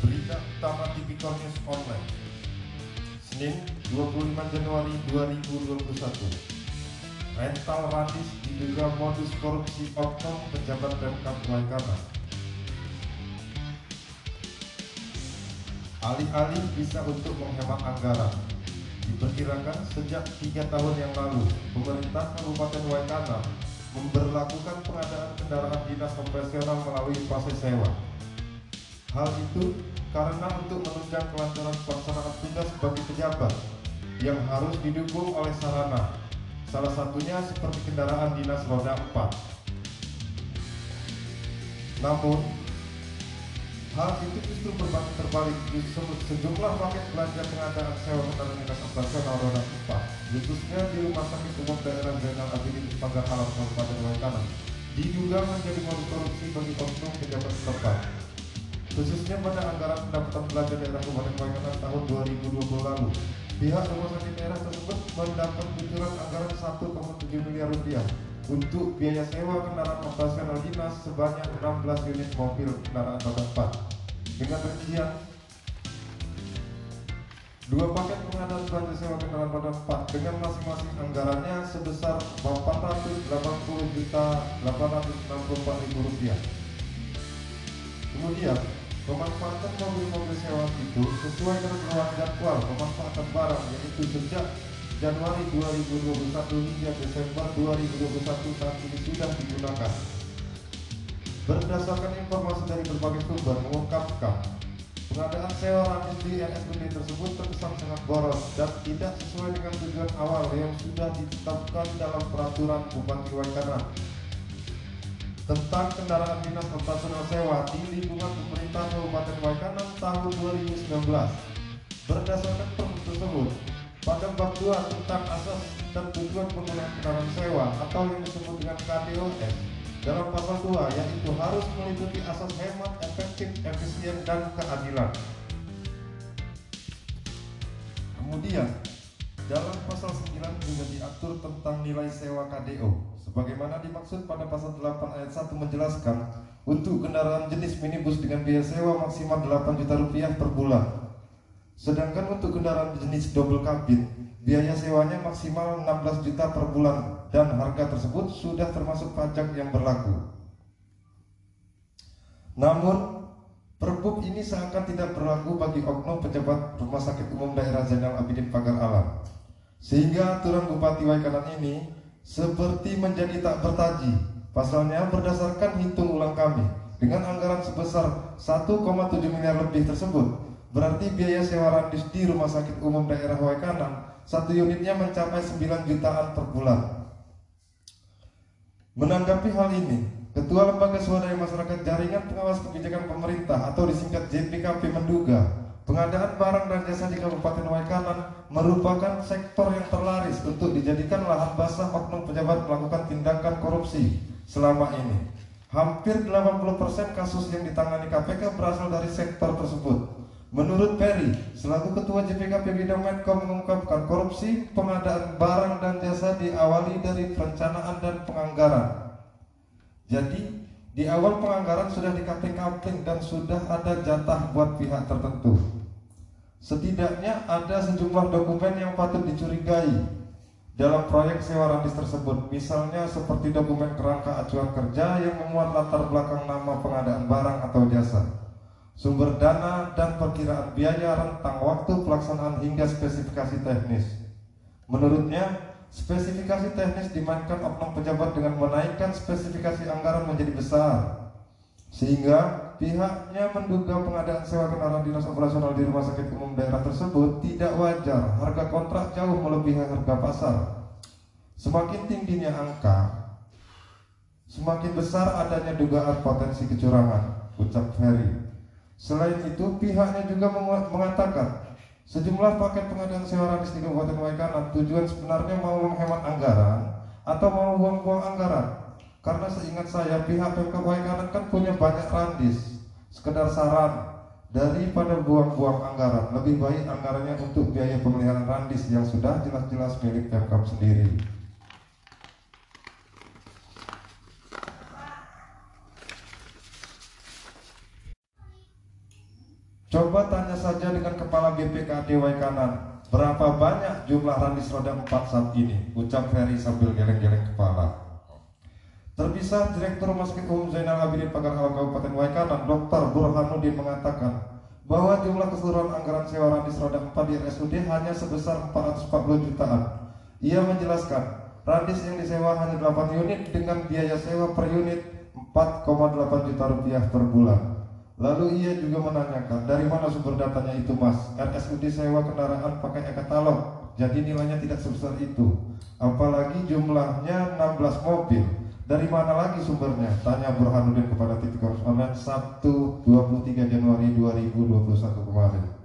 Berita utama Tipikor News Online. Senin 25 Januari 2021 Rental Radis diduga modus korupsi oknum pejabat Pemkab Waikanan Alih-alih bisa untuk menghemat anggaran. Diperkirakan sejak tiga tahun yang lalu Pemerintah Kabupaten Waikanan memberlakukan pengadaan kendaraan dinas operasional melalui fase sewa Hal itu karena untuk menunjang kelancaran pelaksanaan tugas bagi pejabat yang harus didukung oleh sarana, salah satunya seperti kendaraan dinas roda 4. Namun, hal itu justru berbanding terbalik. Justru sejumlah paket belanja pengadaan sewa kendaraan dinas operasional roda 4, khususnya di Rumah Sakit Umum Daerah Zainal Abidin Panggar Alam Kabupaten Waikanan, diduga menjadi modus korupsi bagi oknum pejabat setempat khususnya pada anggaran pendapatan belanja daerah Kabupaten Waikanan tahun 2020 lalu. Pihak rumah sakit daerah tersebut mendapat kucuran anggaran 1,7 miliar rupiah untuk biaya sewa kendaraan operasional dinas sebanyak 16 unit mobil kendaraan roda 4 dengan rincian dua paket pengadaan belanja sewa kendaraan roda 4 dengan masing-masing anggarannya sebesar 480 juta 864 ribu rupiah. Kemudian, pemanfaatan mobil-mobil sewa itu sesuai dengan ruang jadwal pemanfaatan barang yaitu sejak Januari 2021 hingga Desember 2021 saat ini sudah digunakan. Berdasarkan informasi dari berbagai sumber mengungkapkan pengadaan sewa radis di RSUD tersebut terkesan sangat boros dan tidak sesuai dengan tujuan awal yang sudah ditetapkan dalam peraturan Bupati Waikanan tentang kendaraan dinas operasional sewa di lingkungan pemerintah Kabupaten Waikanan tahun 2019. Berdasarkan permen tersebut, pada bab 2 tentang asas dan tujuan penggunaan kendaraan sewa atau yang disebut dengan KDOS dalam pasal 2 yaitu harus meliputi asas hemat, efektif, efisien, dan keadilan. Kemudian, dalam pasal 9 juga diatur tentang nilai sewa KDO sebagaimana dimaksud pada pasal 8 ayat 1 menjelaskan untuk kendaraan jenis minibus dengan biaya sewa maksimal 8 juta rupiah per bulan. Sedangkan untuk kendaraan jenis double cabin, biaya sewanya maksimal 16 juta per bulan dan harga tersebut sudah termasuk pajak yang berlaku. Namun, Pergub ini seakan tidak berlaku bagi oknum pejabat Rumah Sakit Umum Daerah Zainal Abidin Pagar Alam. Sehingga aturan Bupati Waikanan ini seperti menjadi tak bertaji. Pasalnya berdasarkan hitung ulang kami, dengan anggaran sebesar 1,7 miliar lebih tersebut, berarti biaya sewa randis di Rumah Sakit Umum Daerah Waikanan satu unitnya mencapai 9 jutaan per bulan. Menanggapi hal ini, Ketua Lembaga Swadaya Masyarakat Jaringan Pengawas Kebijakan Pemerintah atau disingkat JPKP menduga pengadaan barang dan jasa di Kabupaten Waikanan merupakan sektor yang terlaris untuk dijadikan lahan basah oknum pejabat melakukan tindakan korupsi selama ini. Hampir 80% kasus yang ditangani KPK berasal dari sektor tersebut. Menurut Perry, selaku Ketua JPKP Bidang Medcom mengungkapkan korupsi pengadaan barang dan jasa diawali dari perencanaan dan penganggaran jadi di awal penganggaran sudah dikaping-kaping dan sudah ada jatah buat pihak tertentu. Setidaknya ada sejumlah dokumen yang patut dicurigai dalam proyek sewa randis tersebut. Misalnya seperti dokumen kerangka acuan kerja yang memuat latar belakang nama pengadaan barang atau jasa, sumber dana dan perkiraan biaya rentang waktu pelaksanaan hingga spesifikasi teknis. Menurutnya, Spesifikasi teknis dimainkan oknum pejabat dengan menaikkan spesifikasi anggaran menjadi besar sehingga pihaknya menduga pengadaan sewa kendaraan dinas operasional di rumah sakit umum daerah tersebut tidak wajar harga kontrak jauh melebihi harga pasar semakin tingginya angka semakin besar adanya dugaan potensi kecurangan ucap Ferry selain itu pihaknya juga mengatakan Sejumlah paket pengadaan sewa radis di Kabupaten Waikanan tujuan sebenarnya mau menghemat anggaran atau mau buang-buang anggaran. Karena seingat saya pihak Pemkab Waikanan kan punya banyak randis. Sekedar saran daripada buang-buang anggaran, lebih baik anggarannya untuk biaya pemeliharaan randis yang sudah jelas-jelas milik Pemkab sendiri. Coba tanya saja dengan Kepala GPKD Waikanan, berapa banyak jumlah randis roda 4 saat ini? Ucap Ferry sambil geleng-geleng kepala. Terpisah Direktur Rumah Sakit Umum Zainal Abidin Pagar Alam Kabupaten Waikanan, Dr. Burhanuddin mengatakan bahwa jumlah keseluruhan anggaran sewa randis roda 4 di RSUD hanya sebesar 440 jutaan. Ia menjelaskan, randis yang disewa hanya 8 unit dengan biaya sewa per unit 4,8 juta rupiah per bulan. Lalu ia juga menanyakan, dari mana sumber datanya itu mas? RSUD sewa kendaraan pakai e-katalog, jadi nilainya tidak sebesar itu. Apalagi jumlahnya 16 mobil. Dari mana lagi sumbernya? Tanya Burhanuddin kepada Korps Online Sabtu 23 Januari 2021 kemarin.